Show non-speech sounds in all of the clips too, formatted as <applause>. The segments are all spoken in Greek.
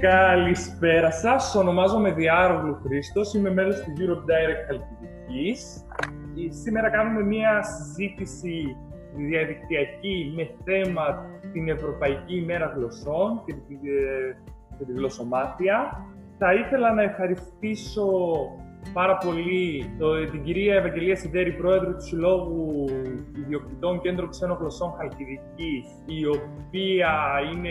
Καλησπέρα σας, ονομάζομαι Διάρογλου Χρήστος, είμαι μέλος του Europe Direct Χαλκιδικής. Σήμερα κάνουμε μία συζήτηση διαδικτυακή με θέμα την Ευρωπαϊκή ημέρα γλωσσών και τη γλωσσομάθεια. Θα ήθελα να ευχαριστήσω πάρα πολύ το, την κυρία Ευαγγελία Σιδέρη, πρόεδρο του Συλλόγου Ιδιοκτητών Κέντρων Ξένων Γλωσσών Χαλκιδικής, η οποία είναι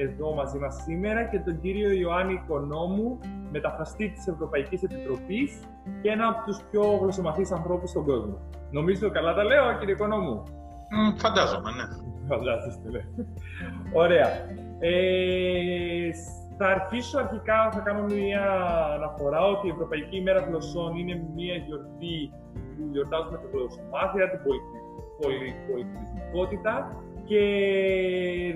εδώ μαζί μας σήμερα, και τον κύριο Ιωάννη Οικονόμου, μεταφραστή της Ευρωπαϊκής Επιτροπής και ένα από τους πιο γλωσσομαθείς ανθρώπους στον κόσμο. Νομίζω καλά τα λέω, κύριε Οικονόμου. Mm, φαντάζομαι, ναι. Φαντάζεστε, ναι. Ωραία. Ε, θα αρχίσω αρχικά, θα κάνω μια αναφορά ότι η Ευρωπαϊκή ημέρα γλωσσών είναι μια γιορτή που γιορτάζουμε τη γλωσσομάθεια, την πολιτισμικότητα και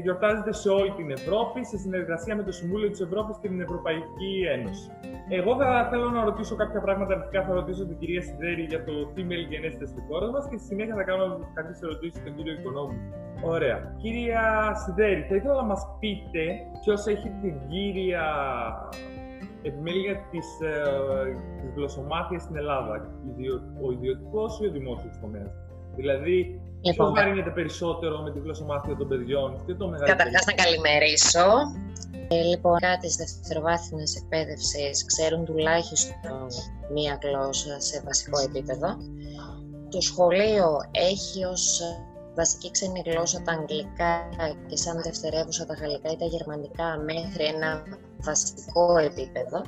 γιορτάζεται σε όλη την Ευρώπη σε συνεργασία με το Συμβούλιο της Ευρώπης και την Ευρωπαϊκή Ένωση. Εγώ θα θέλω να ρωτήσω κάποια πράγματα. Αρχικά θα ρωτήσω την κυρία Σιδέρη για το τι μελγενέστε στη χώρα μας και στη συνέχεια θα κάνω κάποιες ερωτήσεις στον κύριο Οικονόμου. Ωραία. Κυρία Σιδέρη, θα ήθελα να μας πείτε ποιος έχει την κύρια επιμέλεια της ε, γλωσσομάθειας στην Ελλάδα, ο ιδιωτικός ή ο δημόσιος τομέας. Δηλαδή, Λοιπόν, Ποιο βαρύνεται περισσότερο με τη γλωσσομάθεια των παιδιών και το μεγαλύτερο. Καταρχάς, να καλημερίσω. Ε, λοιπόν, κάτι της δευτεροβάθμιας εκπαίδευσης ξέρουν τουλάχιστον μία γλώσσα σε βασικό επίπεδο. Το σχολείο έχει ως βασική ξένη γλώσσα τα αγγλικά και σαν δευτερεύουσα τα γαλλικά ή τα γερμανικά μέχρι ένα βασικό επίπεδο.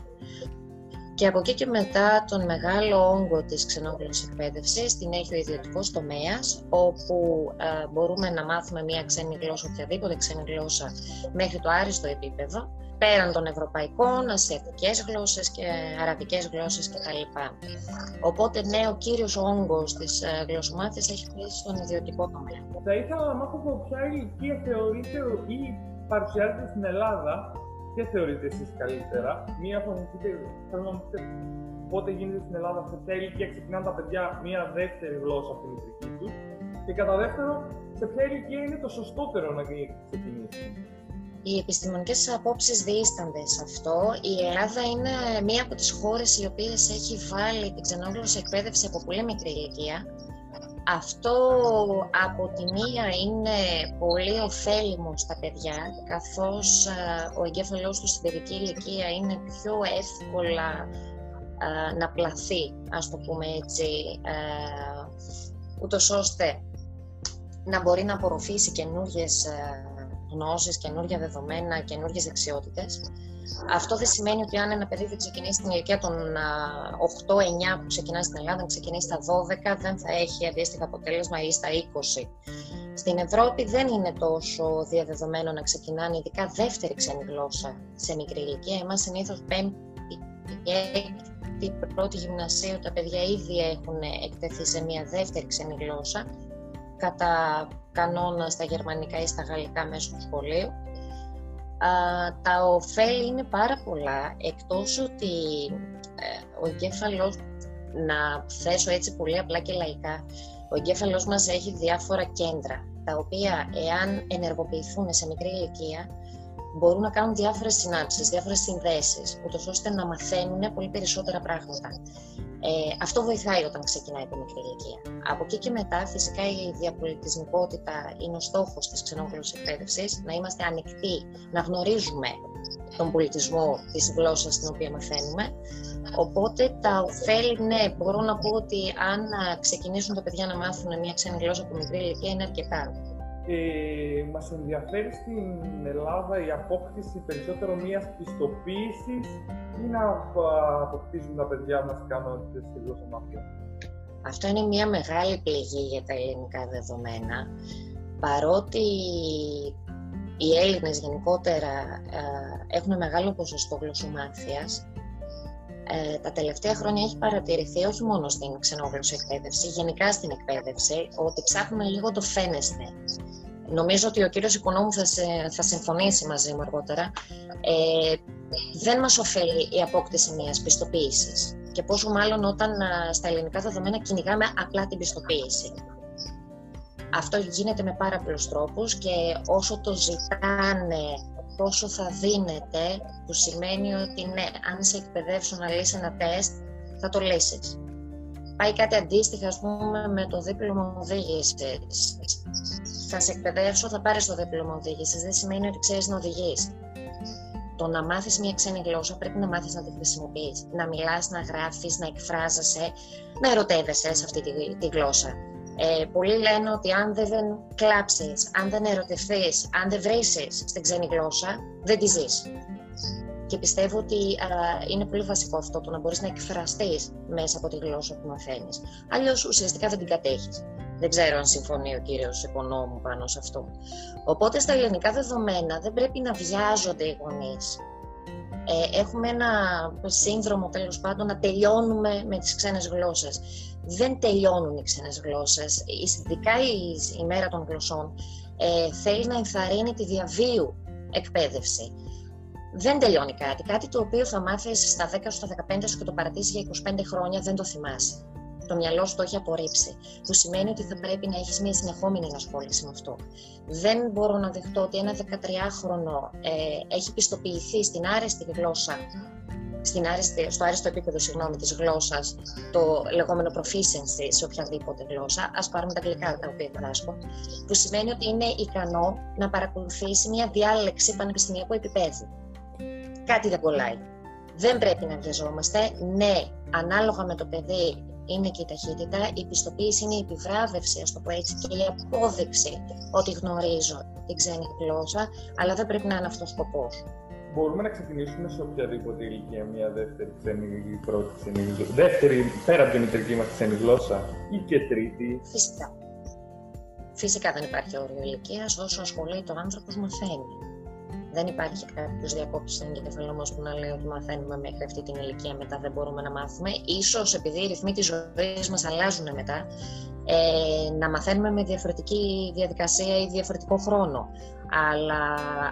Και από εκεί και μετά τον μεγάλο όγκο της ξενόγλωσσης εκπαίδευσης την έχει ο ιδιωτικός τομέας, όπου ε, μπορούμε να μάθουμε μια ξένη γλώσσα, οποιαδήποτε ξένη γλώσσα, μέχρι το άριστο επίπεδο, πέραν των ευρωπαϊκών, ασιατικές γλώσσες και αραβικές γλώσσες κτλ. Οπότε, ναι, ο κύριος όγκος της ε, γλωσσομάθειας έχει κλείσει στον ιδιωτικό τομέα. Θα ήθελα να μάθω από ποια ηλικία θεωρείται ή παρουσιάζεται στην Ελλάδα Ποια θεωρείτε εσείς καλύτερα, μία θα μου πείτε, θέλω να μου πείτε πότε γίνεται στην Ελλάδα, σε ποια ηλικία ξεκινάνε τα παιδιά μία δεύτερη γλώσσα από την μητρική τους και κατά δεύτερο, σε ποια ηλικία είναι το σωστότερο να ξεκινήσει; Οι επιστημονικές απόψεις δίστανται σε αυτό. Η Ελλάδα είναι μία από τις χώρες οι οποίες έχει βάλει την ξενόγλωση εκπαίδευση από πολύ μικρή ηλικία. Αυτό από τη μία είναι πολύ ωφέλιμο στα παιδιά, καθώς ο εγκέφαλός τους στην παιδική ηλικία είναι πιο εύκολα να πλαθεί, ας το πούμε έτσι, ούτως ώστε να μπορεί να απορροφήσει καινούργιες γνώσεις, καινούργια δεδομένα, καινούργιες δεξιότητες. Αυτό δεν σημαίνει ότι αν ένα παιδί δεν ξεκινήσει στην ηλικία των 8-9 που ξεκινάει στην Ελλάδα, να ξεκινήσει στα 12, δεν θα έχει αντίστοιχο αποτέλεσμα ή στα 20. Στην Ευρώπη δεν είναι τόσο διαδεδομένο να ξεκινάνε, ειδικά δεύτερη ξένη γλώσσα σε μικρή ηλικία. Εμάς συνήθως πέμπτη και έκτη πρώτη γυμνασίου τα παιδιά ήδη έχουν εκτεθεί σε μια δεύτερη ξένη γλώσσα κατά κανόνα στα γερμανικά ή στα γαλλικά μέσω του σχολείου. Τα ωφέλη είναι πάρα πολλά, εκτός ότι ε, ο εγκέφαλος, να θέσω έτσι πολύ απλά και λαϊκά, ο εγκέφαλος μας έχει διάφορα κέντρα, τα οποία εάν ενεργοποιηθούν σε μικρή ηλικία, μπορούν να κάνουν διάφορες συνάψεις, διάφορες συνδέσεις, ούτως ώστε να μαθαίνουν πολύ περισσότερα πράγματα. Ε, αυτό βοηθάει όταν ξεκινάει από μικρή ηλικία. Από εκεί και μετά, φυσικά, η διαπολιτισμικότητα είναι ο στόχος της ξενόγλωση εκπαίδευσης, να είμαστε ανοιχτοί, να γνωρίζουμε τον πολιτισμό της γλώσσας την οποία μαθαίνουμε. Οπότε τα ωφέλη, ναι, μπορώ να πω ότι αν ξεκινήσουν τα παιδιά να μάθουν μια ξένη γλώσσα από μικρή ηλικία είναι αρκετά. Ε, μας ενδιαφέρει στην Ελλάδα η απόκτηση περισσότερο μιας πιστοποίησης ή να αποκτήσουν τα παιδιά μας ικανότητες στη γλωσσομαθία. Αυτό είναι μια μεγάλη πληγή για τα ελληνικά δεδομένα. Παρότι οι Έλληνες γενικότερα ε, έχουν μεγάλο ποσοστό γλωσσομάθειας, ε, τα τελευταία χρόνια έχει παρατηρηθεί όχι μόνο στην ξενόγλωση εκπαίδευση, γενικά στην εκπαίδευση, ότι ψάχνουμε λίγο το φαίνεστε. Νομίζω ότι ο κύριος Οικονόμου θα, θα συμφωνήσει μαζί μου αργότερα. Ε, δεν μας ωφελεί η απόκτηση μιας πιστοποίησης και πόσο μάλλον όταν στα ελληνικά δεδομένα κυνηγάμε απλά την πιστοποίηση. Αυτό γίνεται με πάρα πολλούς τρόπους και όσο το ζητάνε πόσο θα δίνεται, που σημαίνει ότι ναι, αν σε εκπαιδεύσω να λύσει ένα τεστ, θα το λύσεις. Πάει κάτι αντίστοιχο, ας πούμε, με το δίπλωμα οδήγησης. Θα σε εκπαιδεύσω, θα πάρεις το δίπλωμα οδήγησης. Δεν σημαίνει ότι ξέρεις να οδηγείς. Το να μάθεις μια ξένη γλώσσα πρέπει να μάθεις να τη χρησιμοποιείς. Να μιλάς, να γράφεις, να εκφράζεσαι, να ερωτεύεσαι σε αυτή τη, τη γλώσσα. Ε, πολλοί λένε ότι αν δεν κλάψεις, αν δεν ερωτευθείς, αν δεν βρήσεις στην ξένη γλώσσα, δεν τη ζεις. Και πιστεύω ότι α, είναι πολύ βασικό αυτό το να μπορείς να εκφραστείς μέσα από τη γλώσσα που μαθαίνεις. Αλλιώς ουσιαστικά δεν την κατέχεις. Δεν ξέρω αν συμφωνεί ο κύριος Οικονόμου πάνω σε αυτό. Οπότε στα ελληνικά δεδομένα δεν πρέπει να βιάζονται οι γονείς. Ε, έχουμε ένα σύνδρομο τέλος πάντων να τελειώνουμε με τις ξένες γλώσσες δεν τελειώνουν οι ξένες γλώσσες. Ειδικά η, η μέρα των γλωσσών ε, θέλει να ενθαρρύνει τη διαβίου εκπαίδευση. Δεν τελειώνει κάτι. Κάτι το οποίο θα μάθεις στα 10 στα 15 σου και το παρατήσεις για 25 χρόνια δεν το θυμάσαι. Το μυαλό σου το έχει απορρίψει. Που σημαίνει ότι θα πρέπει να έχεις μια συνεχόμενη ενασχόληση με αυτό. Δεν μπορώ να δεχτώ ότι ένα 13χρονο ε, έχει πιστοποιηθεί στην άρεστη γλώσσα στην άριστη, στο άριστο επίπεδο συγγνώμη, της γλώσσας το λεγόμενο proficiency σε οποιαδήποτε γλώσσα, ας πάρουμε τα αγγλικά τα οποία διδάσκω, που σημαίνει ότι είναι ικανό να παρακολουθήσει μια διάλεξη πανεπιστημιακού επίπεδου. Κάτι δεν κολλάει. Δεν πρέπει να βιαζόμαστε. Ναι, ανάλογα με το παιδί είναι και η ταχύτητα, η πιστοποίηση είναι η επιβράβευση, ας το πω έτσι, και η απόδειξη ότι γνωρίζω την ξένη γλώσσα, αλλά δεν πρέπει να είναι αυτός ο σκοπός μπορούμε να ξεκινήσουμε σε οποιαδήποτε ηλικία μια δεύτερη ξένη ή πρώτη ξένη γλώσσα. Δεύτερη, πέρα από την μητρική μας ξένη γλώσσα ή και τρίτη; Φυσικά. Φυσικά δεν υπάρχει όριο ηλικίας όσο ασχολείται ο άνθρωπος μαθαίνει. Δεν υπάρχει κάποιος διακόπτης στην εγκεφαλό μας που να λέει ότι μαθαίνουμε μέχρι αυτή την ηλικία, μετά δεν μπορούμε να μάθουμε. σω επειδή οι ρυθμοί της ζωής μας αλλάζουν μετά, ε, να μαθαίνουμε με διαφορετική διαδικασία ή διαφορετικό χρόνο. Αλλά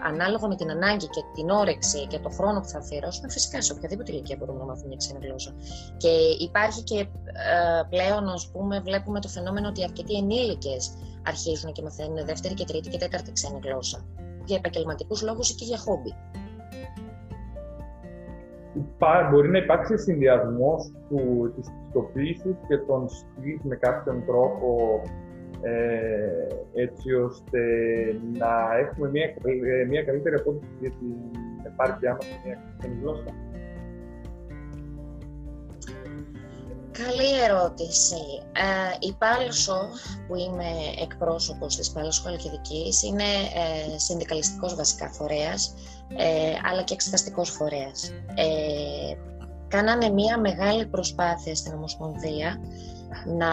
ανάλογα με την ανάγκη και την όρεξη και το χρόνο που θα αφιερώσουμε, φυσικά σε οποιαδήποτε ηλικία μπορούμε να μάθουμε μια ξένη γλώσσα. Και υπάρχει και ε, πλέον, ας πούμε, βλέπουμε το φαινόμενο ότι αρκετοί ενήλικες αρχίζουν και μαθαίνουν δεύτερη και τρίτη και τέταρτη ξένη γλώσσα. Για επαγγελματικούς λόγους ή και για χόμπι μπορεί να υπάρξει συνδυασμός της πιστοποίησης και των skills με κάποιον τρόπο ε, έτσι ώστε να έχουμε μια, ε, μια καλύτερη απόδειξη για την επάρκειά μας σε μια ξένη γλώσσα. Καλή ερώτηση. Ε, η Πάλσο, που είμαι εκπρόσωπος της Πάλσο Χαλκιδικής, είναι ε, συνδικαλιστικός βασικά φορέας, ε, αλλά και εξεταστικός φορέας. Ε, κάνανε μία μεγάλη προσπάθεια στην Ομοσπονδία να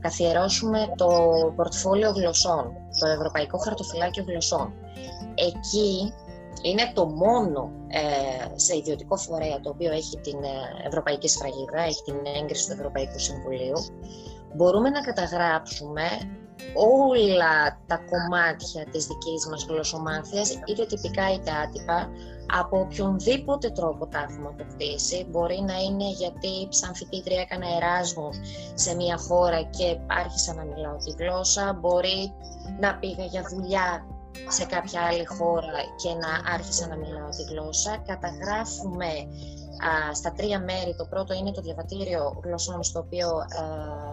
καθιερώσουμε το πορτφόλιο γλωσσών, το Ευρωπαϊκό Χαρτοφυλάκιο Γλωσσών. Εκεί είναι το μόνο ε, σε ιδιωτικό φορέα το οποίο έχει την ε, Ευρωπαϊκή Σφραγίδα, έχει την έγκριση του Ευρωπαϊκού Συμβουλίου. Μπορούμε να καταγράψουμε όλα τα κομμάτια της δικής μας γλωσσομάθειας, είτε τυπικά είτε άτυπα, από οποιονδήποτε τρόπο τα έχουμε αποκτήσει. Μπορεί να είναι γιατί σαν φοιτήτρια έκανα εράσμους σε μια χώρα και άρχισα να μιλάω τη γλώσσα. Μπορεί να πήγα για δουλειά σε κάποια άλλη χώρα και να άρχισα να μιλάω τη γλώσσα. Καταγράφουμε α, στα τρία μέρη. Το πρώτο είναι το διαβατήριο γλωσσών, στο οποίο α,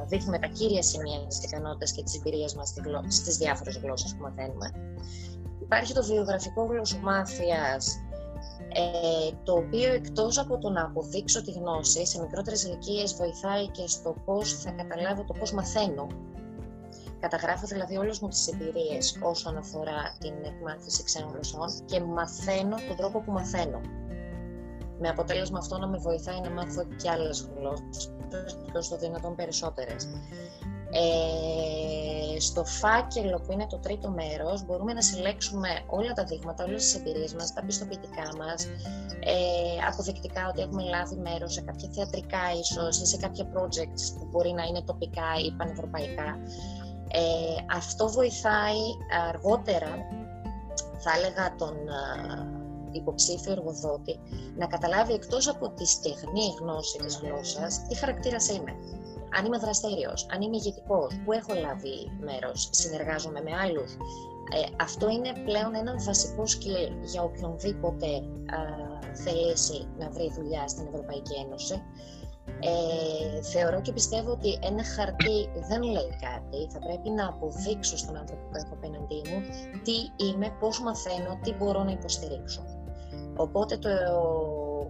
δείχνουμε τα κύρια σημεία της ικανότητας και της εμπειρίας μας στις διάφορες γλώσσες που μαθαίνουμε. Υπάρχει το βιογραφικό γλωσσομάθειας, ε, το οποίο εκτός από το να αποδείξω τη γνώση σε μικρότερες ηλικίες βοηθάει και στο πώς θα καταλάβω το πώς μαθαίνω Καταγράφω δηλαδή όλες μου τις εμπειρίες όσον αφορά την εκμάθηση ξένων γλωσσών και μαθαίνω τον τρόπο που μαθαίνω. Με αποτέλεσμα αυτό να με βοηθάει να μάθω και άλλες γλώσσες και όσο δυνατόν περισσότερες. Ε, στο φάκελο που είναι το τρίτο μέρος μπορούμε να συλλέξουμε όλα τα δείγματα, όλες τις εμπειρίες μας, τα πιστοποιητικά μας, ε, αποδεικτικά ότι έχουμε λάβει μέρος σε κάποια θεατρικά ίσως ή σε κάποια projects που μπορεί να είναι τοπικά ή πανευρωπαϊκά ε, αυτό βοηθάει αργότερα, θα έλεγα, τον υποψήφιο εργοδότη να καταλάβει εκτός από τη στεγνή γνώση της γλώσσας τι χαρακτήρας είμαι. Αν είμαι δραστήριος, αν είμαι ηγετικός, που έχω λάβει μέρος, συνεργάζομαι με άλλους Ε, αυτό είναι πλέον ένα βασικό skill για οποιονδήποτε θελήσει να βρει δουλειά στην Ευρωπαϊκή Ένωση. Ε, θεωρώ και πιστεύω ότι ένα χαρτί δεν λέει κάτι. Θα πρέπει να αποδείξω στον άνθρωπο που έχω απέναντί μου τι είμαι, πώς μαθαίνω, τι μπορώ να υποστηρίξω. Οπότε το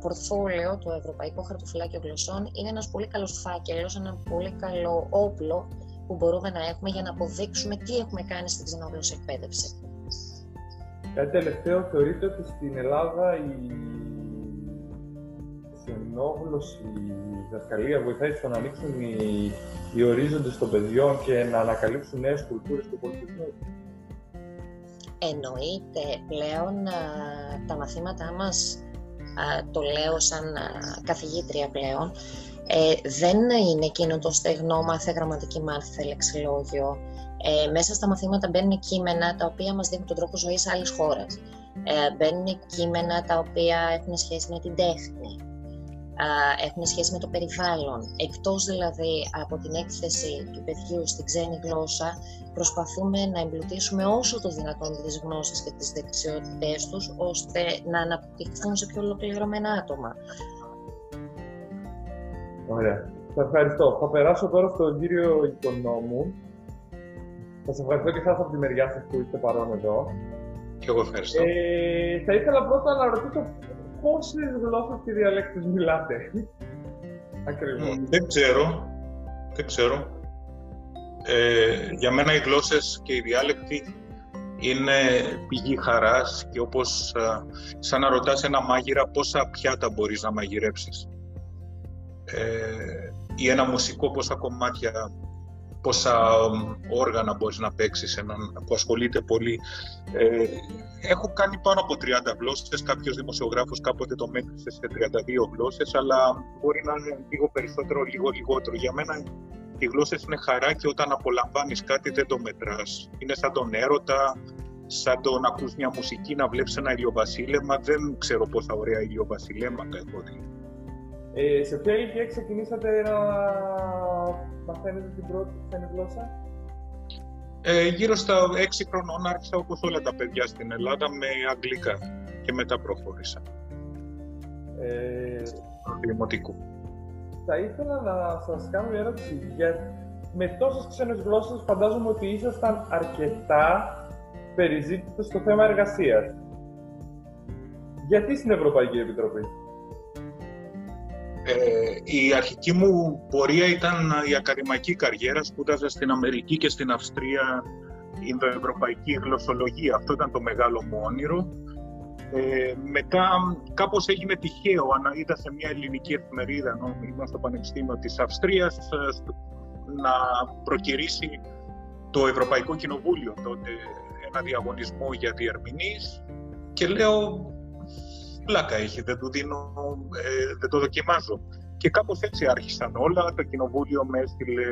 πορτφόλιο, το Ευρωπαϊκό Χαρτοφυλάκιο Γλωσσών, είναι ένας πολύ καλός φάκελος, ένα πολύ καλό όπλο που μπορούμε να έχουμε για να αποδείξουμε τι έχουμε κάνει στην ξενόγλωση εκπαίδευση. Κάτι τελευταίο, θεωρείτε ότι στην Ελλάδα η ξενόγλωση, η διδασκαλία βοηθάει στο να ανοίξουν οι, οι ορίζοντες των παιδιών και να ανακαλύψουν νέες κουλτούρες του πολιτισμού. Εννοείται πλέον τα μαθήματά μας, το λέω σαν καθηγήτρια πλέον, ε, δεν είναι εκείνο το στεγνό μάθε γραμματική μάθε λεξιλόγιο. Ε, μέσα στα μαθήματα μπαίνουν κείμενα τα οποία μας δίνουν τον τρόπο ζωής άλλης χώρας. Ε, μπαίνουν κείμενα τα οποία έχουν σχέση με την τέχνη, έχουν σχέση με το περιβάλλον. Εκτός δηλαδή από την έκθεση του παιδιού στην ξένη γλώσσα, προσπαθούμε να εμπλουτίσουμε όσο το δυνατόν τις γνώσεις και τις δεξιότητές τους, ώστε να αναπτυχθούν σε πιο ολοκληρωμένα άτομα. Ωραία. Σας ευχαριστώ. Θα περάσω τώρα στον κύριο Οικονόμου. Σας ευχαριστώ και εσάς από τη μεριά σας που είστε παρόν εδώ. Και εγώ ευχαριστώ. Ε, θα ήθελα πρώτα να ρωτήσω πόσε γλώσσε και διαλέκτε μιλάτε; Ακριβώς. δεν ξέρω. Δεν ξέρω. Ε, για μένα οι γλώσσες και οι διάλεκτοι είναι πηγή χαράς και όπως σαν να ρωτάς ένα μάγειρα πόσα πιάτα μπορείς να μαγειρέψεις ε, ή ένα μουσικό πόσα κομμάτια, πόσα όργανα μπορείς να παίξεις, έναν, που ασχολείται πολύ. Ε, έχω κάνει πάνω από 30 γλώσσες, κάποιος δημοσιογράφος κάποτε το μέτρησε σε 32 γλώσσες, αλλά μπορεί να είναι λίγο περισσότερο, λίγο λιγότερο. Για μένα οι γλώσσες είναι χαρά και όταν απολαμβάνεις κάτι δεν το μετράς. Είναι σαν τον έρωτα, σαν το να ακούς μια μουσική, να βλέπεις ένα ηλιοβασίλεμα. Δεν ξέρω πόσα ωραία ηλιοβασιλέματα έχω δει. Ε, σε ποια ηλικία ξεκινήσατε να μαθαίνετε την πρώτη ξένη γλώσσα; Ε, γύρω στα 6 χρονών άρχισα όπως όλα τα παιδιά στην Ελλάδα με αγγλικά και μετά προχώρησα. Ε, Δημοτικού. Θα ήθελα να σας κάνω μια ερώτηση. Για... Με τόσες ξένες γλώσσες φαντάζομαι ότι ήσασταν αρκετά περιζήτητο στο θέμα εργασίας. Γιατί στην Ευρωπαϊκή Επιτροπή; Ε, η αρχική μου πορεία ήταν η ακαδημαϊκή καριέρα. Σπούδαζα στην Αμερική και στην Αυστρία Ινδοευρωπαϊκή γλωσσολογία. Αυτό ήταν το μεγάλο μου όνειρο. Ε, μετά κάπως έγινε τυχαίο, είδα σε μια ελληνική εφημερίδα, ενώ ήμουν στο Πανεπιστήμιο της Αυστρίας, ε, να προκυρήσει το Ευρωπαϊκό Κοινοβούλιο τότε ένα διαγωνισμό για διερμηνείς και λέω πλάκα έχει, δεν, του δίνω, ε, δεν το δοκιμάζω. Και κάπως έτσι άρχισαν όλα. Το κοινοβούλιο με έστειλε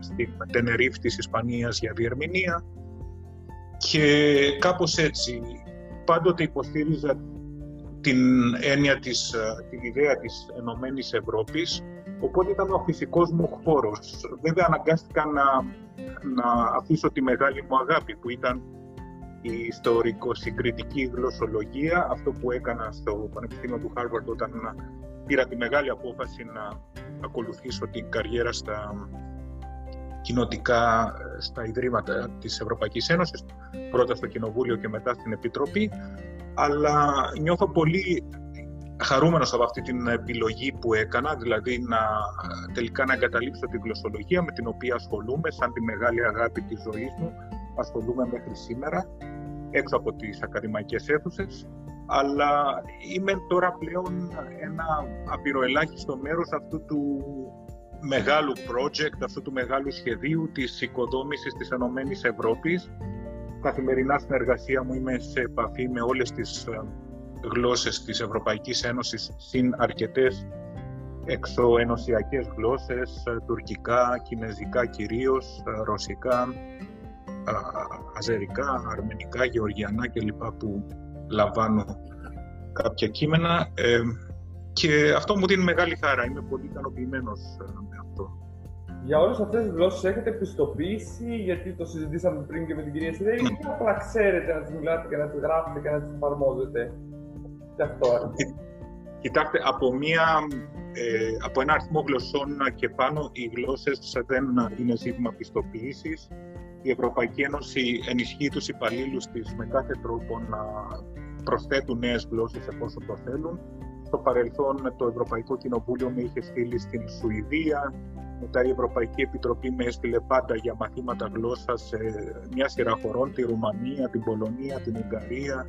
στην Τενερίφ της Ισπανίας για διερμηνία και κάπως έτσι πάντοτε υποστήριζα την έννοια της, ε, την ιδέα της Ενωμένης Ευρώπης οπότε ήταν ο φυσικός μου χώρος. Βέβαια αναγκάστηκα να, να αφήσω τη μεγάλη μου αγάπη που ήταν η ιστορικο-συγκριτική γλωσσολογία, αυτό που έκανα στο Πανεπιστήμιο του Χάρβαρντ όταν πήρα τη μεγάλη απόφαση να ακολουθήσω την καριέρα στα κοινοτικά, στα ιδρύματα της Ευρωπαϊκής Ένωσης, πρώτα στο Κοινοβούλιο και μετά στην Επιτροπή, αλλά νιώθω πολύ χαρούμενος από αυτή την επιλογή που έκανα, δηλαδή να τελικά να εγκαταλείψω τη γλωσσολογία με την οποία ασχολούμαι σαν τη μεγάλη αγάπη της ζωής μου, ασχολούμαι μέχρι σήμερα έξω από τις ακαδημαϊκές αίθουσες αλλά είμαι τώρα πλέον ένα απειροελάχιστο μέρος αυτού του μεγάλου project, αυτού του μεγάλου σχεδίου της οικοδόμησης της Ενωμένης Ευρώπης. Καθημερινά στην εργασία μου είμαι σε επαφή με όλες τις ε, γλώσσες της Ευρωπαϊκής Ένωσης, συν αρκετές εξωενωσιακές γλώσσες, ε, τουρκικά, κινέζικα κυρίως, ε, ρωσικά, αζερικά, αρμενικά, γεωργιανά κλπ. που λαμβάνω κάποια κείμενα ε, και αυτό μου δίνει μεγάλη χαρά. Είμαι πολύ ικανοποιημένος ε, με αυτό. Για όλες αυτές τις γλώσσες έχετε πιστοποίηση, γιατί το συζητήσαμε πριν και με την κυρία Σιδέρη, ή απλά ξέρετε να τις μιλάτε και να τις γράφετε και να τις εφαρμόζετε. Και αυτό. Κοιτάξτε, από, μια, ε, από ένα αριθμό γλωσσών και πάνω, οι γλώσσες δεν είναι ζήτημα πιστοποίησης. Η Ευρωπαϊκή Ένωση ενισχύει τους υπαλλήλους της με κάθε τρόπο να προσθέτουν νέες γλώσσες εφόσον το θέλουν. Στο παρελθόν το Ευρωπαϊκό Κοινοβούλιο με είχε στείλει στην Σουηδία, μετά η Ευρωπαϊκή Επιτροπή με έστειλε πάντα για μαθήματα γλώσσας σε μια σειρά χωρών, τη Ρουμανία, την Πολωνία, την Ουγγαρία,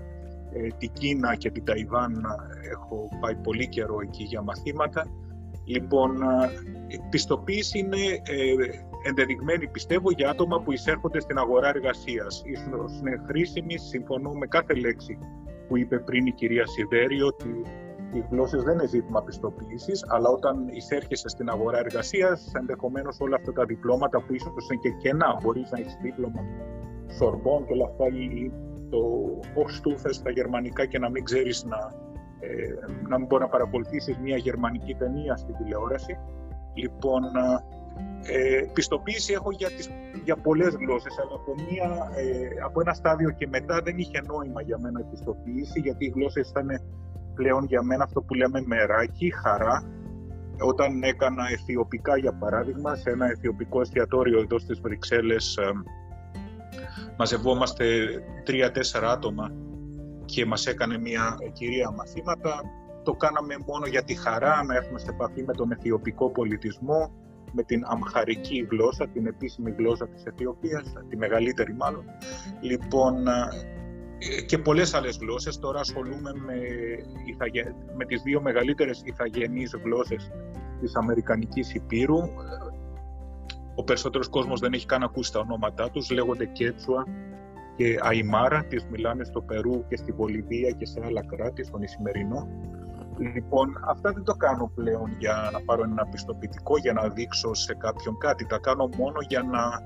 ε, την Κίνα και την Ταϊβάν. Έχω πάει πολύ καιρό εκεί για μαθήματα. Λοιπόν, η πιστοποίηση είναι ε, ενδεδειγμένη, πιστεύω, για άτομα που εισέρχονται στην αγορά εργασίας. Ίσως είναι χρήσιμη, συμφωνώ με κάθε λέξη που είπε πριν η κυρία Σιδέρη, ότι οι γλώσσες δεν είναι ζήτημα πιστοποίησης, αλλά όταν εισέρχεσαι στην αγορά εργασίας, ενδεχομένως όλα αυτά τα διπλώματα που ίσως είναι και κενά, μπορείς να έχεις δίπλωμα Σορμπών και όλα αυτά, ή το Hochstufe στα γερμανικά και να μην ξέρεις να, ε, να μην μπορεί να παρακολουθήσεις μια γερμανική ταινία στην τηλεόραση. Λοιπόν, ε, πιστοποίηση έχω για, τις, για πολλές γλώσσες, αλλά από, μια, ε, από ένα στάδιο και μετά δεν είχε νόημα για μένα η πιστοποίηση, γιατί οι γλώσσες ήταν πλέον για μένα αυτό που λέμε μεράκι, χαρά. Όταν έκανα αιθιοπικά, για παράδειγμα, σε ένα αιθιοπικό εστιατόριο εδώ στις Βρυξέλλες, ε, μαζευόμαστε τρία-τέσσερα άτομα και μας έκανε μια κυρία μαθήματα. Το κάναμε μόνο για τη χαρά, να έρθουμε σε επαφή με τον αιθιοπικό πολιτισμό, με την αμχαρική γλώσσα, την επίσημη γλώσσα της Αιθιοπίας, τη μεγαλύτερη μάλλον. Λοιπόν, και πολλές άλλες γλώσσες. Τώρα ασχολούμαι με, με τις δύο μεγαλύτερες ηθαγενείς γλώσσες της Αμερικανικής Υπήρου. Ο περισσότερος κόσμος δεν έχει καν ακούσει τα ονόματά τους. Λέγονται Κέτσουα και Αϊμάρα. Τις μιλάνε στο Περού και στη Βολιβία και σε άλλα κράτη, στον Ισημερινό. Λοιπόν, αυτά δεν το κάνω πλέον για να πάρω ένα πιστοποιητικό, για να δείξω σε κάποιον κάτι. Τα κάνω μόνο για να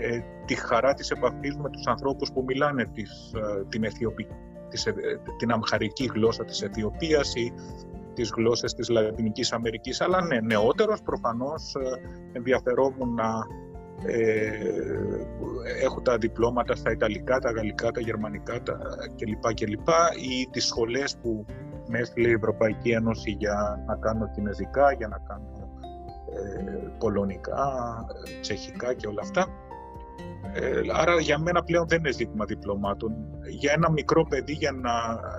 ε, τη χαρά της επαφής με τους ανθρώπους που μιλάνε της, ε, την, Αιθιοπη, της, ε, την αμχαρική γλώσσα της Αιθιοπίας ή τις γλώσσες της Λατινικής Αμερικής. Αλλά ναι, νεότερος προφανώς ενδιαφερόμουν να ε, έχω τα διπλώματα στα Ιταλικά, τα Γαλλικά, τα Γερμανικά τα κλπ. κλπ. ή τις σχολές που με έστειλε η Ευρωπαϊκή Ένωση για να κάνω κινέζικα, για να κάνω ε, πολωνικά, τσεχικά και όλα αυτά. Ε, άρα για μένα πλέον δεν είναι ζήτημα διπλωμάτων. Για ένα μικρό παιδί, για να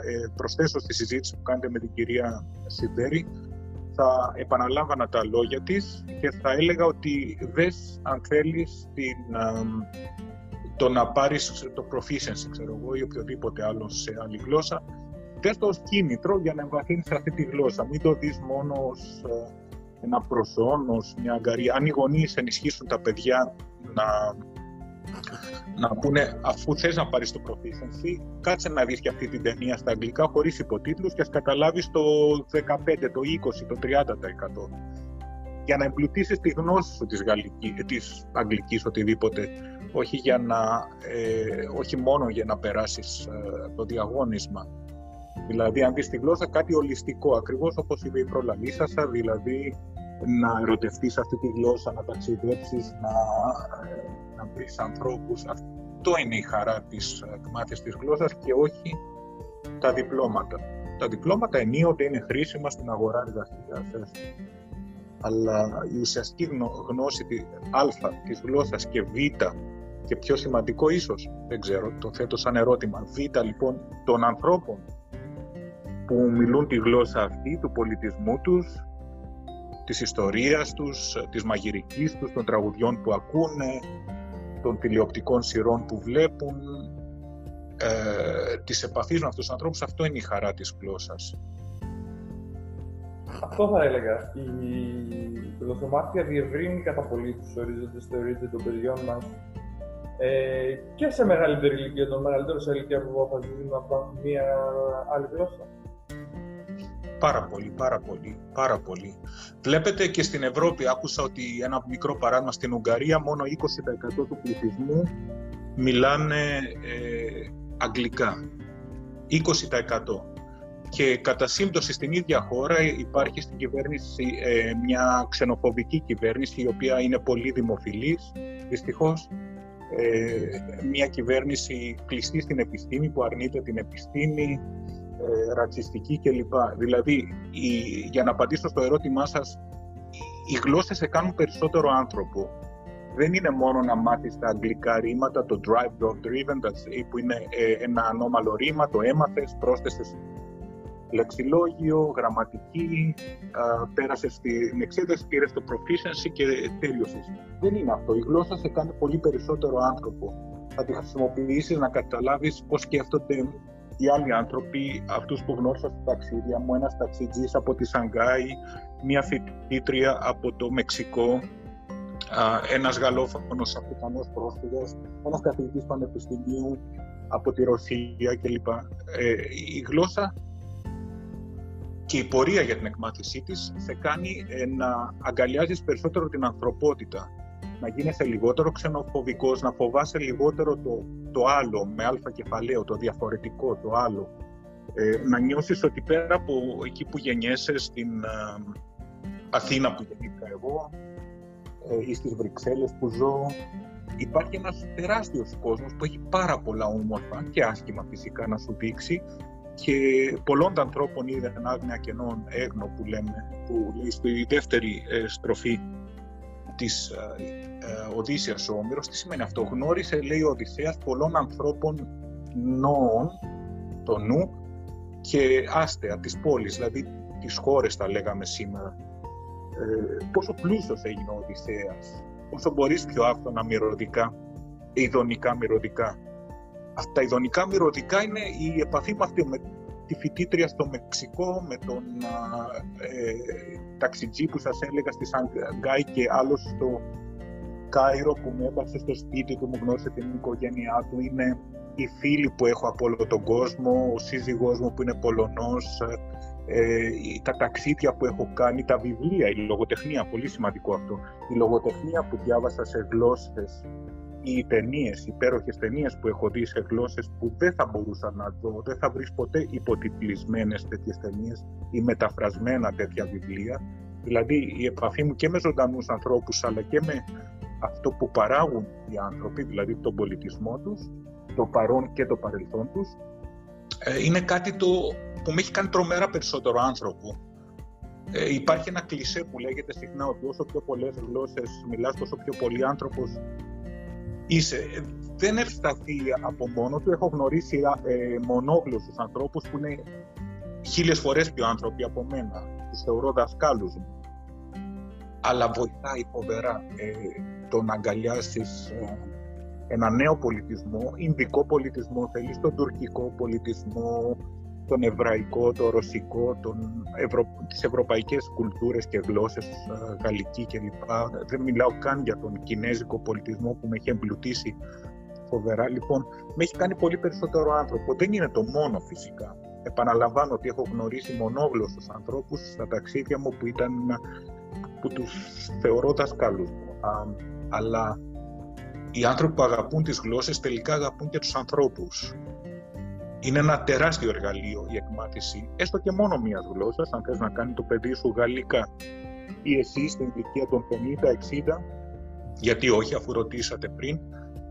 ε, προσθέσω στη συζήτηση που κάνετε με την κυρία Σιντέρη, θα επαναλάμβανα τα λόγια της και θα έλεγα ότι δες αν θέλεις την, το να πάρεις το proficiency, ξέρω εγώ, ή οποιοδήποτε άλλο σε άλλη γλώσσα, δες το ως κίνητρο για να εμβαθύνεις αυτή τη γλώσσα. Μην το δεις μόνος ως ε, ένα προσόν, ως μια αγκαρία. Αν οι γονείς ενισχύσουν τα παιδιά να να πούνε αφού θες να πάρεις το proficiency, κάτσε να δεις και αυτή την ταινία στα αγγλικά χωρίς υποτίτλους και ας καταλάβεις το 15, το 20, το 30% για να εμπλουτίσεις τη γνώση σου της, γαλλικής, της αγγλικής οτιδήποτε όχι, για να, ε, όχι μόνο για να περάσεις ε, το διαγώνισμα δηλαδή αν δεις τη γλώσσα κάτι ολιστικό ακριβώς όπως είπε η προλαλήσασα δηλαδή να ερωτευτείς αυτή τη γλώσσα, να ταξιδέψεις, να, να βρεις ανθρώπους. Αυτό είναι η χαρά της εκμάθειας της γλώσσας και όχι τα διπλώματα. Τα διπλώματα ενίοτε είναι χρήσιμα στην αγορά εργασίας. Αλλά η ουσιαστική γνώση α της γλώσσας και β και πιο σημαντικό ίσως, δεν ξέρω, το θέτω σαν ερώτημα, β λοιπόν των ανθρώπων που μιλούν τη γλώσσα αυτή, του πολιτισμού τους, της ιστορίας τους, της μαγειρικής τους, των τραγουδιών που ακούνε, των τηλεοπτικών σειρών που βλέπουν, ε, της επαφής με αυτούς τους ανθρώπους. Αυτό είναι η χαρά της γλώσσας. Αυτό θα έλεγα. Η γλωσσομάθεια διευρύνει κατά πολύ τους ορίζοντες θεωρείται των παιδιών μας ε, και σε μεγαλύτερη ηλικία, τον μεγαλύτερο σε ηλικία που αποφασίζουν να πάρουν μία άλλη γλώσσα. Πάρα πολύ, πάρα πολύ, πάρα πολύ. Βλέπετε και στην Ευρώπη, άκουσα ότι ένα μικρό παράδειγμα στην Ουγγαρία, μόνο 20% του πληθυσμού μιλάνε ε, αγγλικά. 20%. και κατά σύμπτωση στην ίδια χώρα υπάρχει στην κυβέρνηση ε, μια ξενοφοβική κυβέρνηση η οποία είναι πολύ δημοφιλής δυστυχώς ε, μια κυβέρνηση κλειστή στην επιστήμη που αρνείται την επιστήμη ε, ρατσιστική κλπ. Δηλαδή, η, για να απαντήσω στο ερώτημά σας, οι γλώσσες σε κάνουν περισσότερο άνθρωπο. Δεν είναι μόνο να μάθεις τα αγγλικά ρήματα, το drive, dog driven, που είναι ε, ένα ανώμαλο ρήμα, το έμαθες, πρόσθεσες λεξιλόγιο, γραμματική, πέρασες στην εξέταση, πήρες το proficiency και τέλειωσες. Δεν είναι αυτό. Η γλώσσα σε κάνει πολύ περισσότερο άνθρωπο. Θα τη χρησιμοποιήσεις να καταλάβεις πώς σκέφτονται οι άλλοι άνθρωποι, αυτούς που γνώρισα στα ταξίδια μου, ένας ταξιτζής από τη Σανγκάη, μια φοιτήτρια από το Μεξικό, ένας γαλλόφωνος Αφρικανός πρόσφυγας, ένας καθηγητής πανεπιστημίου από τη Ρωσία κλπ. Ε, η γλώσσα και η πορεία για την εκμάθησή της σε κάνει ε, να αγκαλιάζεις περισσότερο την ανθρωπότητα, να γίνεσαι λιγότερο ξενοφοβικός, να φοβάσαι λιγότερο το, το άλλο, με αλφα κεφαλαίο, το διαφορετικό, το άλλο. Ε, να νιώσεις ότι πέρα από εκεί που γεννιέσαι στην ε, Αθήνα που γεννήθηκα εγώ ε, ή στις Βρυξέλλες που ζω, υπάρχει ένας τεράστιος κόσμος που έχει πάρα πολλά όμορφα και άσχημα φυσικά να σου δείξει και πολλών ανθρώπων είδαν άγνοια κενών έγνο που λέμε, που λέει στη δεύτερη ε, στροφή της ε, ε, Οδύσσιας ο Όμηρος. Τι σημαίνει αυτό; Γνώρισε, λέει ο Οδυσσέας, πολλών ανθρώπων νόων, το νου, και άστεα της πόλης, δηλαδή τις χώρες τα λέγαμε σήμερα. Ε, πόσο πλούσιος έγινε ο Οδυσσέας, πόσο μπορείς πιο άφθονα μυρωδικά, ειδονικά μυρωδικά τα ειδονικά μυρωδικά είναι η επαφή με, αυτή, με τη φοιτήτρια στο Μεξικό, με τον ε, ταξιτζή που σας έλεγα στη Σανγκάη και άλλος στο Κάιρο που με έπασε στο σπίτι του, μου γνώρισε την οικογένειά του. Είναι οι φίλοι που έχω από όλο τον κόσμο, ο σύζυγός μου που είναι Πολωνός, ε, τα ταξίδια που έχω κάνει, τα βιβλία, η λογοτεχνία, πολύ σημαντικό αυτό. Η λογοτεχνία που διάβασα σε γλώσσες οι ταινίες, οι υπέροχες ταινίες που έχω δει σε γλώσσες που δεν θα μπορούσα να δω, δεν θα βρεις ποτέ υποτιτλισμένες τέτοιες ταινίες ή μεταφρασμένα τέτοια βιβλία. Δηλαδή η επαφή μου και με ζωντανούς ανθρώπους, αλλά και με αυτό που παράγουν οι άνθρωποι, δηλαδή τον πολιτισμό τους, το παρόν και το παρελθόν τους, ε, είναι κάτι το που με έχει κάνει τρομερά περισσότερο άνθρωπο. Ε, υπάρχει ένα κλισέ που λέγεται συχνά ότι όσο πιο πολλές γλώσσες μιλάς, τόσο πιο πολύ άνθρωπος είσαι. Δεν ευσταθεί από μόνο του. Έχω γνωρίσει ε, μονόγλωσσους ανθρώπους που είναι χίλιες φορές πιο άνθρωποι από μένα. Τους θεωρώ δασκάλους μου. Αλλά βοηθάει φοβερά ε, το να αγκαλιάσεις ε, ένα νέο πολιτισμό, Ινδικό πολιτισμό, θέλεις τον τουρκικό πολιτισμό, τον εβραϊκό, το ρωσικό, τον ευρω... τις ευρωπαϊκές κουλτούρες και γλώσσες, ε, γαλλική κλπ. Δεν μιλάω καν για τον κινέζικο πολιτισμό που με έχει εμπλουτίσει φοβερά. Λοιπόν, με έχει κάνει πολύ περισσότερο άνθρωπο. Δεν είναι το μόνο φυσικά. Επαναλαμβάνω ότι έχω γνωρίσει μονόγλωσσους ανθρώπους στα ταξίδια μου που, ήταν, που τους θεωρώ δασκάλους μου. αλλά οι άνθρωποι που αγαπούν τις γλώσσες τελικά αγαπούν και τους ανθρώπους. Είναι ένα τεράστιο εργαλείο η εκμάθηση, έστω και μόνο μία γλώσσας, αν θες να κάνει το παιδί σου γαλλικά ή εσύ στην ηλικία των 50-60, γιατί όχι, αφού ρωτήσατε πριν,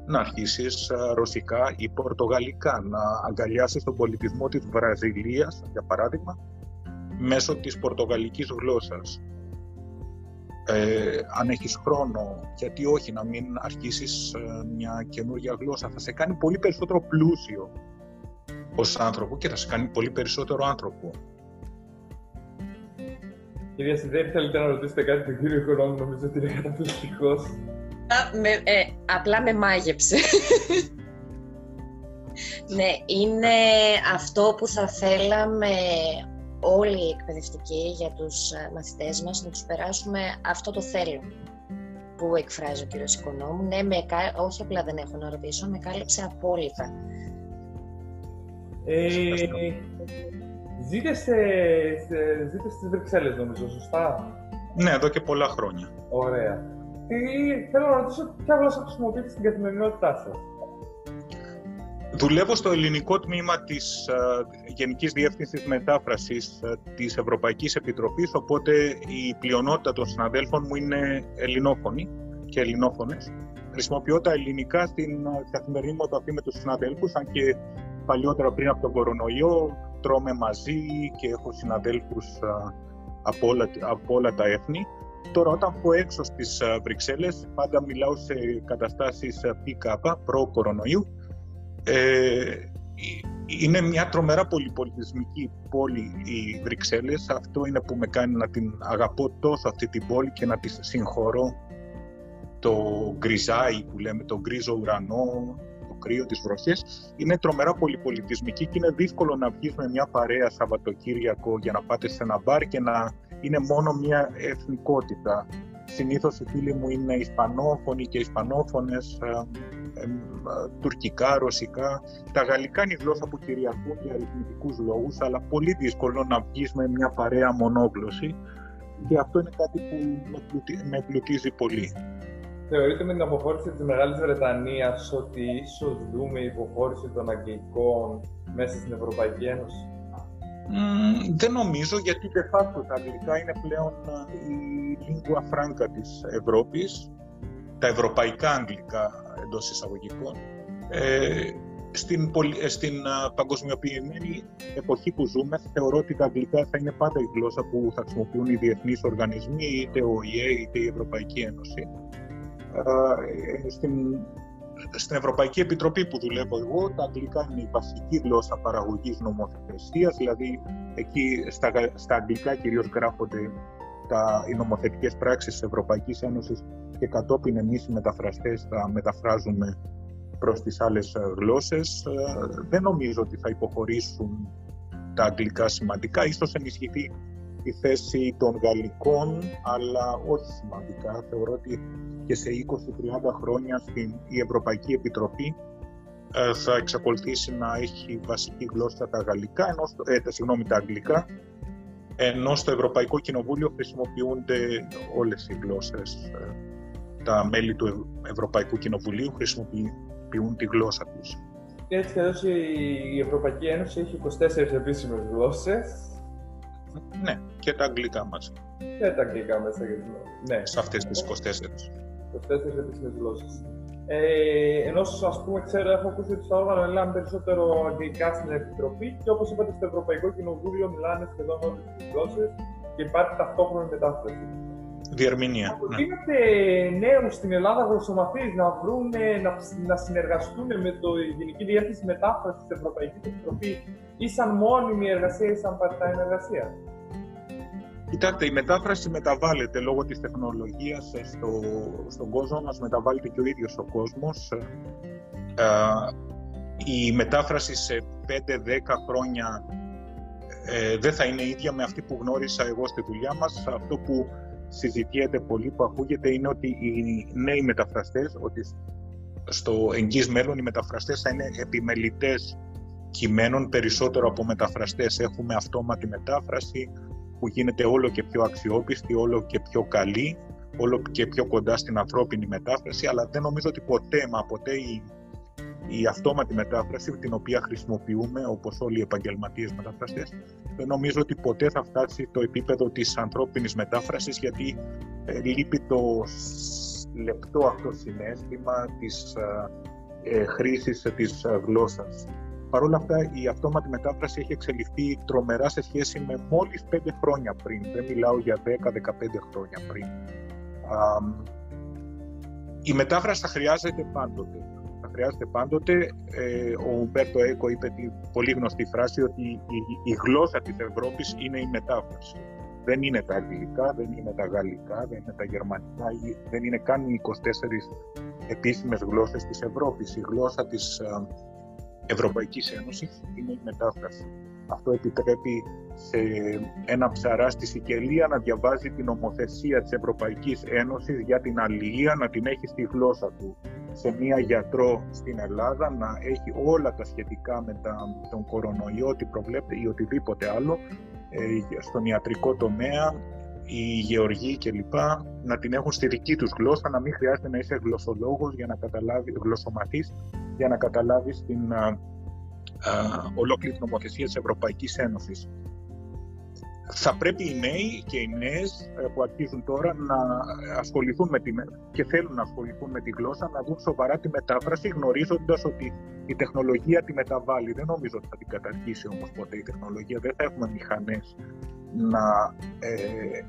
να αρχίσεις ρωσικά ή πορτογαλικά, να αγκαλιάσεις τον πολιτισμό της Βραζιλίας, για παράδειγμα, μέσω της πορτογαλικής γλώσσας. Ε, αν έχεις χρόνο, γιατί όχι να μην αρχίσεις μια καινούργια γλώσσα, θα σε κάνει πολύ περισσότερο πλούσιο ως άνθρωπο και θα σε κάνει πολύ περισσότερο άνθρωπο. Κυρία Σιδέρη, θέλετε να ρωτήσετε κάτι τον κύριο Οικονόμου, νομίζω ότι είναι καταπληκτικός. Ε, απλά με μάγεψε. <laughs> ναι, είναι αυτό που θα θέλαμε όλοι οι εκπαιδευτικοί για τους ε, μαθητές μας, να τους περάσουμε αυτό το θέλω που εκφράζει ο κύριος Οικονόμου. Ναι, με, όχι απλά δεν έχω να ρωτήσω, με κάλυψε απόλυτα. Ε, ζείτε, σε, ζείτε στις Βρυξέλλες νομίζω, σωστά; Ναι, εδώ και πολλά χρόνια. Ωραία. Τι, θέλω να ρωτήσω ποια γλώσσα χρησιμοποιείτε στην καθημερινότητά σας. Δουλεύω στο ελληνικό τμήμα της uh, Γενικής Διεύθυνσης Μετάφρασης uh, της Ευρωπαϊκής Επιτροπής, οπότε η πλειονότητα των συναδέλφων μου είναι ελληνόφωνοι και ελληνόφωνες. Χρησιμοποιώ τα ελληνικά στην καθημερινή μου επαφή με τους συναδέλφους, αν και παλιότερα πριν από τον κορονοϊό τρώμε μαζί και έχω συναδέλφους από όλα, από όλα τα έθνη. Τώρα όταν πω έξω στις Βρυξέλλες πάντα μιλάω σε καταστάσεις PK, προ-κορονοϊού. Ε, είναι μια τρομερά πολυπολιτισμική πόλη οι Βρυξέλλες. Αυτό είναι που με κάνει να την αγαπώ τόσο αυτή την πόλη και να τη συγχωρώ το γκριζάι που λέμε, το γκρίζο ουρανό, το κρύο, τις βροχές. Είναι τρομερά πολυπολιτισμική και είναι δύσκολο να βγεις με μια παρέα Σαββατοκύριακο για να πάτε σε ένα μπαρ και να είναι μόνο μια εθνικότητα. Συνήθως οι φίλοι μου είναι Ισπανόφωνοι και Ισπανόφωνες, ε, ε, ε, τουρκικά, ρωσικά. Τα γαλλικά είναι η γλώσσα που κυριαρχούν για αριθμητικούς λόγους, αλλά πολύ δύσκολο να βγεις με μια παρέα μονόγλωση και αυτό είναι κάτι που με εμπλουτίζει πολύ. Θεωρείτε με την αποχώρηση της Μεγάλης Βρετανίας ότι ίσως δούμε υποχώρηση των Αγγλικών μέσα στην Ευρωπαϊκή Ένωση; Mm, δεν νομίζω γιατί de facto τα αγγλικά είναι πλέον η lingua franca της Ευρώπης, τα ευρωπαϊκά αγγλικά εντός εισαγωγικών. Ε, στην, στην παγκοσμιοποιημένη εποχή που ζούμε, θεωρώ ότι τα αγγλικά θα είναι πάντα η γλώσσα που θα χρησιμοποιούν οι διεθνείς οργανισμοί, είτε ο ΙΕ είτε η Ευρωπαϊκή Ένωση. Ε, στην, στην Ευρωπαϊκή Επιτροπή που δουλεύω εγώ, τα αγγλικά είναι η βασική γλώσσα παραγωγής νομοθεσίας, δηλαδή εκεί στα, στα αγγλικά κυρίως γράφονται τα, οι νομοθετικές πράξεις της Ευρωπαϊκής Ένωσης και κατόπιν εμείς οι μεταφραστές θα μεταφράζουμε προς τις άλλες γλώσσες. Ε, δεν νομίζω ότι θα υποχωρήσουν τα αγγλικά σημαντικά, ίσως ενισχυθεί η θέση των γαλλικών, αλλά όχι σημαντικά. Θεωρώ ότι και σε 20-30 χρόνια στην, η Ευρωπαϊκή Επιτροπή ε, θα εξακολουθήσει να έχει βασική γλώσσα τα γαλλικά, ενώ, ε, συγγνώμη, τα αγγλικά, ενώ στο Ευρωπαϊκό Κοινοβούλιο χρησιμοποιούνται όλες οι γλώσσες. Ε, τα μέλη του Ευρωπαϊκού Κοινοβουλίου χρησιμοποιούν τη γλώσσα τους. Έτσι και η Ευρωπαϊκή Ένωση έχει 24 επίσημες γλώσσες ναι, και τα αγγλικά μας. Και τα αγγλικά μέσα για Ναι. Σε αυτές τις 24. 24 επίσημες γλώσσες. Ε, ενώ ας πούμε, ξέρω, έχω ακούσει ότι στα όργανα μιλάνε περισσότερο αγγλικά στην Επιτροπή και όπως είπατε, στο Ευρωπαϊκό Κοινοβούλιο μιλάνε σχεδόν όλες τις γλώσσες και υπάρχει ταυτόχρονη μετάφραση. Διερμηνία. Προτείνετε ναι. νέους στην Ελλάδα γλωσσομαθείς να βρουν, να, να συνεργαστούν με το Γενική Διεύθυνση Μετάφρασης της Ευρωπαϊκής Επιτροπής ή σαν μόνιμη εργασία ή σαν part-time εργασία. Κοιτάξτε, η μετάφραση μεταβάλλεται λόγω της τεχνολογίας στο, στον κόσμο μας, μεταβάλλεται και ο ίδιος ο κόσμος. Ε, η μετάφραση σε 5-10 χρόνια ε, δεν θα είναι ίδια με αυτή που γνώρισα εγώ στη δουλειά μας. Αυτό που συζητιέται πολύ, που ακούγεται, είναι ότι οι νέοι μεταφραστές, ότι στο εγγύς μέλλον οι μεταφραστές θα είναι επιμελητές κειμένων περισσότερο από μεταφραστές. Έχουμε αυτόματη μετάφραση που γίνεται όλο και πιο αξιόπιστη, όλο και πιο καλή, όλο και πιο κοντά στην ανθρώπινη μετάφραση, αλλά δεν νομίζω ότι ποτέ μα ποτέ η, η αυτόματη μετάφραση την οποία χρησιμοποιούμε όπως όλοι οι επαγγελματίες μεταφραστές δεν νομίζω ότι ποτέ θα φτάσει το επίπεδο της ανθρώπινης μετάφρασης γιατί ε, λείπει το λεπτό αυτό συνέστημα της ε, ε χρήσης της ε, γλώσσας. Παρ' όλα αυτά, η αυτόματη μετάφραση έχει εξελιχθεί τρομερά σε σχέση με μόλις 5 χρόνια πριν. Δεν μιλάω για 10-15 χρόνια πριν. η μετάφραση θα χρειάζεται πάντοτε. Θα χρειάζεται πάντοτε. Ε, ο Ουμπέρτο Έκο είπε τη πολύ γνωστή φράση ότι η, η γλώσσα της Ευρώπης είναι η μετάφραση. Δεν είναι τα αγγλικά, δεν είναι τα γαλλικά, δεν είναι τα γερμανικά, δεν είναι καν οι 24 επίσημες γλώσσες της Ευρώπης. Η γλώσσα της Ευρωπαϊκής Ένωσης είναι η μετάφραση. Αυτό επιτρέπει σε ένα ψαρά στη Σικελία να διαβάζει την ομοθεσία της Ευρωπαϊκής Ένωσης για την αλληλεία, να την έχει στη γλώσσα του. Σε μία γιατρό στην Ελλάδα να έχει όλα τα σχετικά με τον κορονοϊό, ό,τι προβλέπεται ή οτιδήποτε άλλο. Ε, στον ιατρικό τομέα οι γεωργοί κλπ. να την έχουν στη δική τους γλώσσα, να μην χρειάζεται να είσαι γλωσσολόγος για να καταλάβει, γλωσσομαθής για να καταλάβεις την α, α, ολόκληρη νομοθεσία της Ευρωπαϊκής Ένωσης θα πρέπει οι νέοι και οι νέες ε, που αρχίζουν τώρα να ασχοληθούν με τη, και θέλουν να ασχοληθούν με τη γλώσσα, να δουν σοβαρά τη μετάφραση, γνωρίζοντας ότι η τεχνολογία τη μεταβάλλει. Δεν νομίζω ότι θα την καταργήσει όμως ποτέ η τεχνολογία. Δεν θα έχουμε μηχανές να, ε,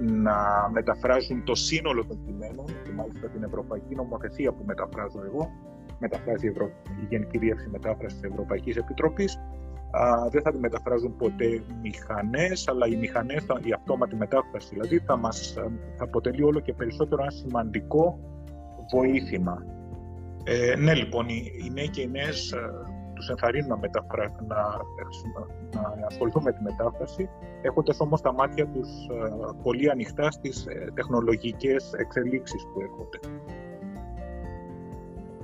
να μεταφράζουν το σύνολο των κειμένων και μάλιστα την Ευρωπαϊκή Νομοθεσία που μεταφράζω εγώ, μεταφράζει η, Ευρω... η Γενική Διεύθυνση Μετάφρασης της Ευρωπαϊκής Επιτροπής, δεν θα τη μεταφράζουν ποτέ μηχανές, αλλά οι μηχανές, η αυτόματη μετάφραση δηλαδή, θα, μας, θα αποτελεί όλο και περισσότερο ένα σημαντικό βοήθημα. Ε, ναι, λοιπόν, οι, οι νέοι και οι νέες ε, τους ενθαρρύνουν να, μεταφρα... να, να ασχοληθούν με τη μετάφραση, έχοντας όμως τα μάτια τους ε, πολύ ανοιχτά στις ε, τεχνολογικές εξελίξεις που έρχονται.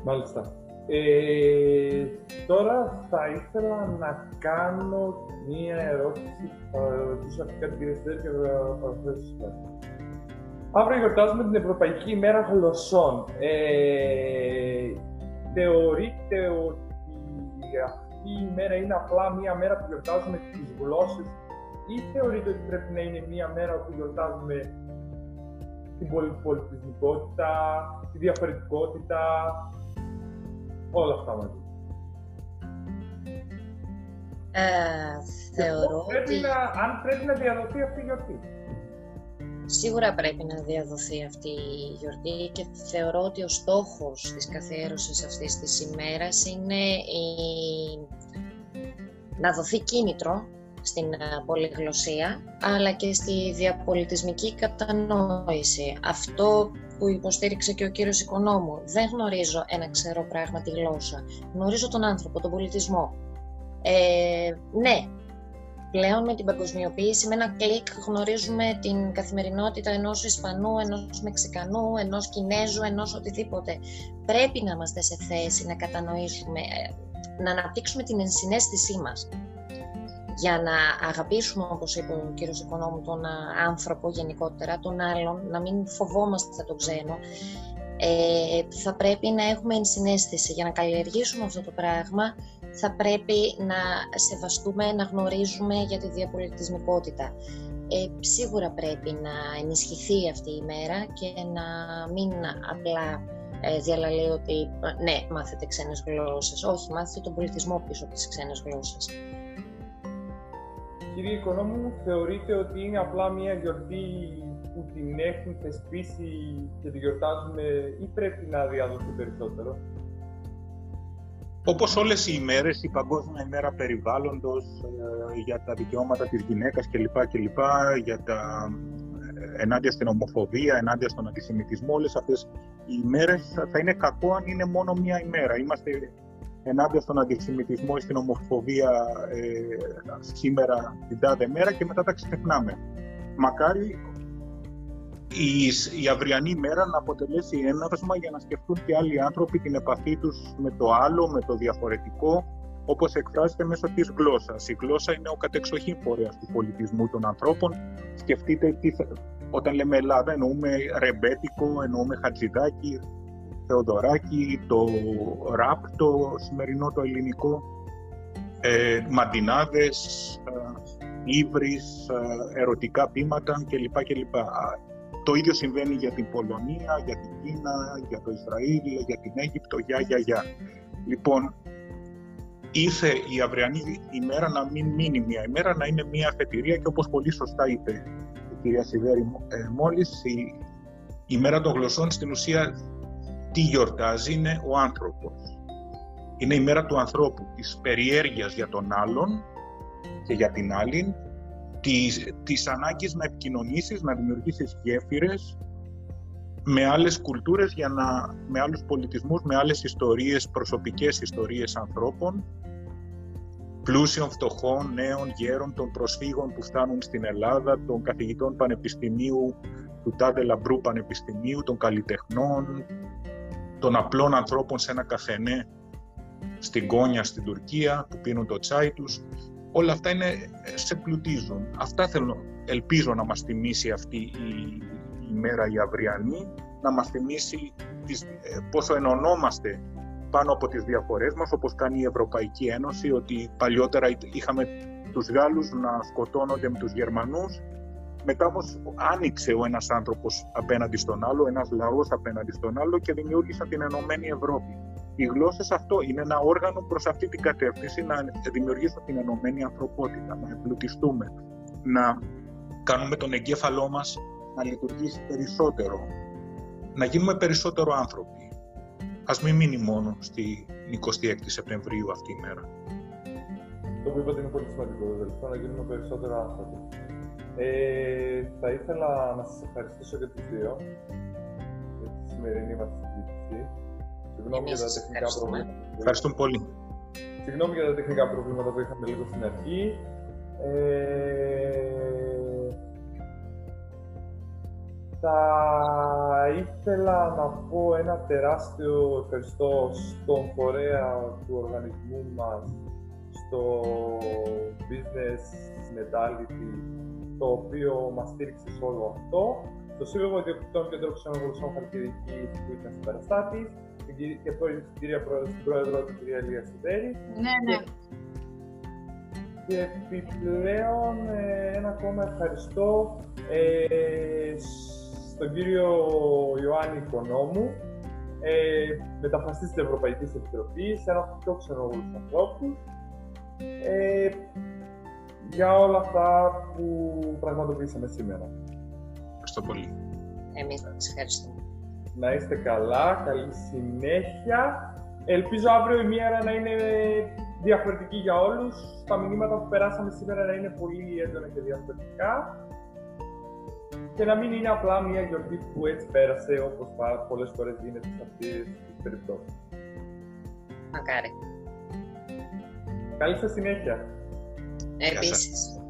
Μάλιστα. Ε, τώρα θα ήθελα να κάνω μία ερώτηση που θα ρωτήσω αρχικά την κυρία Στέρ και θα παραθέσω Αύριο γιορτάζουμε την Ευρωπαϊκή ημέρα γλωσσών. Ε, θεωρείτε ότι αυτή η μέρα είναι απλά μία μέρα που γιορτάζουμε τις γλώσσες ή θεωρείτε ότι πρέπει να είναι μία μέρα που γιορτάζουμε την πολυπολιτισμικότητα, τη διαφορετικότητα, όλα αυτά μαζί. Ε, θεωρώ πρέπει ότι... Να, αν πρέπει να διαδοθεί αυτή η γιορτή. Σίγουρα πρέπει να διαδοθεί αυτή η γιορτή και θεωρώ ότι ο στόχος της καθιέρωσης αυτής της ημέρας είναι η... να δοθεί κίνητρο στην ε, πολυγλωσσία αλλά και στη διαπολιτισμική κατανόηση. Αυτό που υποστήριξε και ο κύριος Οικονόμου. Δεν γνωρίζω ένα ξερό πράγμα τη γλώσσα. Γνωρίζω τον άνθρωπο, τον πολιτισμό. Ε, ναι, πλέον με την παγκοσμιοποίηση, με ένα κλικ γνωρίζουμε την καθημερινότητα ενός Ισπανού, ενός Μεξικανού, ενός Κινέζου, ενός οτιδήποτε. Πρέπει να είμαστε σε θέση να κατανοήσουμε, ε, να αναπτύξουμε την ενσυναίσθησή μας για να αγαπήσουμε, όπως είπε ο κύριος Οικονόμου, τον άνθρωπο γενικότερα, τον άλλον, να μην φοβόμαστε τον ξένο, ε, θα πρέπει να έχουμε ενσυναίσθηση. Για να καλλιεργήσουμε αυτό το πράγμα, θα πρέπει να σεβαστούμε, να γνωρίζουμε για τη διαπολιτισμικότητα. Ε, σίγουρα πρέπει να ενισχυθεί αυτή η μέρα και να μην απλά ε, διαλαλεί ότι ναι, μάθετε ξένες γλώσσες. Όχι, μάθετε τον πολιτισμό πίσω από τις ξένες γλώσσες. Κύριε Οικονόμου, θεωρείτε ότι είναι απλά μια γιορτή που την έχουν θεσπίσει και τη γιορτάζουμε ή πρέπει να διαδοθεί περισσότερο; Όπως όλες οι ημέρες, η Παγκόσμια ημέρα περιβάλλοντος, ε, για τα δικαιώματα της γυναίκας κλπ. κλπ για τα ε, ενάντια στην ομοφοβία, ενάντια στον αντισημιτισμό, όλες αυτές οι ημέρες θα είναι κακό αν είναι μόνο μία ημέρα. Είμαστε ενάντια στον αντισημιτισμό ή στην ομοφοβία ε, σήμερα την τάδε μέρα και μετά τα ξεχνάμε. Μακάρι η, η αυριανή μέρα να αποτελέσει έναυσμα για να σκεφτούν και άλλοι άνθρωποι την επαφή τους με το άλλο, με το διαφορετικό, όπως εκφράζεται μέσω της γλώσσας. Η γλώσσα είναι ο κατεξοχήν φορέας του πολιτισμού των ανθρώπων. Σκεφτείτε τι όταν λέμε Ελλάδα εννοούμε ρεμπέτικο, εννοούμε χατζηδάκι, Θεοδωράκη, το ραπ, το σημερινό το ελληνικό, ε, μαντινάδες, ε, ε, ερωτικά πείματα κλπ. κλπ. Το ίδιο συμβαίνει για την Πολωνία, για την Κίνα, για το Ισραήλ, για την Αίγυπτο, για, για, για. Λοιπόν, ήρθε η αυριανή ημέρα να μην μείνει μια ημέρα, να είναι μια αφετηρία και όπως πολύ σωστά είπε η κυρία Σιδέρη ε, μόλις, η, η μέρα των γλωσσών στην ουσία τι γιορτάζει είναι ο άνθρωπος. Είναι η μέρα του ανθρώπου, της περιέργειας για τον άλλον και για την άλλη, της, της ανάγκης να επικοινωνήσεις, να δημιουργήσεις γέφυρες με άλλες κουλτούρες, για να, με άλλους πολιτισμούς, με άλλες ιστορίες, προσωπικές ιστορίες ανθρώπων, πλούσιων, φτωχών, νέων, γέρων, των προσφύγων που φτάνουν στην Ελλάδα, των καθηγητών πανεπιστημίου, του Τάδε Λαμπρού Πανεπιστημίου, των καλλιτεχνών, των απλών ανθρώπων σε ένα καφενέ στην Κόνια στην Τουρκία που πίνουν το τσάι τους. Όλα αυτά είναι, σε πλουτίζουν. Αυτά θέλω, ελπίζω να μας θυμίσει αυτή η, η μέρα η αυριανή, να μας θυμίσει τις, ε, πόσο ενωνόμαστε πάνω από τις διαφορές μας, όπως κάνει η Ευρωπαϊκή Ένωση, ότι παλιότερα είχαμε τους Γάλλους να σκοτώνονται με τους Γερμανούς, μετά όμως άνοιξε ο ένας άνθρωπος απέναντι στον άλλο, ένας λαός απέναντι στον άλλο και δημιούργησαν την Ενωμένη Ευρώπη. Οι γλώσσες αυτό είναι ένα όργανο προς αυτή την κατεύθυνση να δημιουργήσουν την ενωμένη ανθρωπότητα, να εμπλουτιστούμε, να κάνουμε τον εγκέφαλό μας να λειτουργήσει περισσότερο, να γίνουμε περισσότερο άνθρωποι. Ας μην μείνει μόνο στη 26η Σεπτεμβρίου αυτή η μέρα. Το που είπατε είναι πολύ σημαντικό, δηλαδή, να γίνουμε περισσότερο άνθρωποι. Ε, θα ήθελα να σας ευχαριστήσω και τους δύο για τη σημερινή μας συζήτηση. Συγγνώμη για τα τεχνικά προβλήματα. Ευχαριστούμε πολύ. Συγγνώμη για τα τεχνικά προβλήματα που είχαμε λίγο στην αρχή. Ε, θα ήθελα να πω ένα τεράστιο ευχαριστώ στον φορέα του οργανισμού μας, στο Business Mentality, το οποίο μας στήριξε σε όλο αυτό, στο Σύλλογο Ιδιοκτητών και Τρόξεων Γλωσσών Χαλκιδικής που ήταν στην παραστάτη, και πρώην στην κυρία Πρόεδρο, την Πρόεδρο, την κυρία Λία Σιδέρη. Ναι, ναι. Και επιπλέον ε, ένα ακόμα ευχαριστώ ε, στον κύριο Ιωάννη Οικονόμου, ε, μεταφραστής της Ευρωπαϊκής Επιτροπής, ένα από του πιο ξενόγλου ανθρώπους, ε, για όλα αυτά που πραγματοποιήσαμε σήμερα. Ευχαριστώ πολύ. Εμείς σας ευχαριστούμε. Να είστε καλά, καλή συνέχεια. Ελπίζω αύριο η μέρα να είναι διαφορετική για όλους. Τα μηνύματα που περάσαμε σήμερα να είναι πολύ έντονα και διαφορετικά και να μην είναι απλά μια γιορτή που έτσι πέρασε όπως πολλές φορές γίνεται σε αυτές τις περιπτώσεις. Μακάρι. Καλή σας συνέχεια. Επίσης.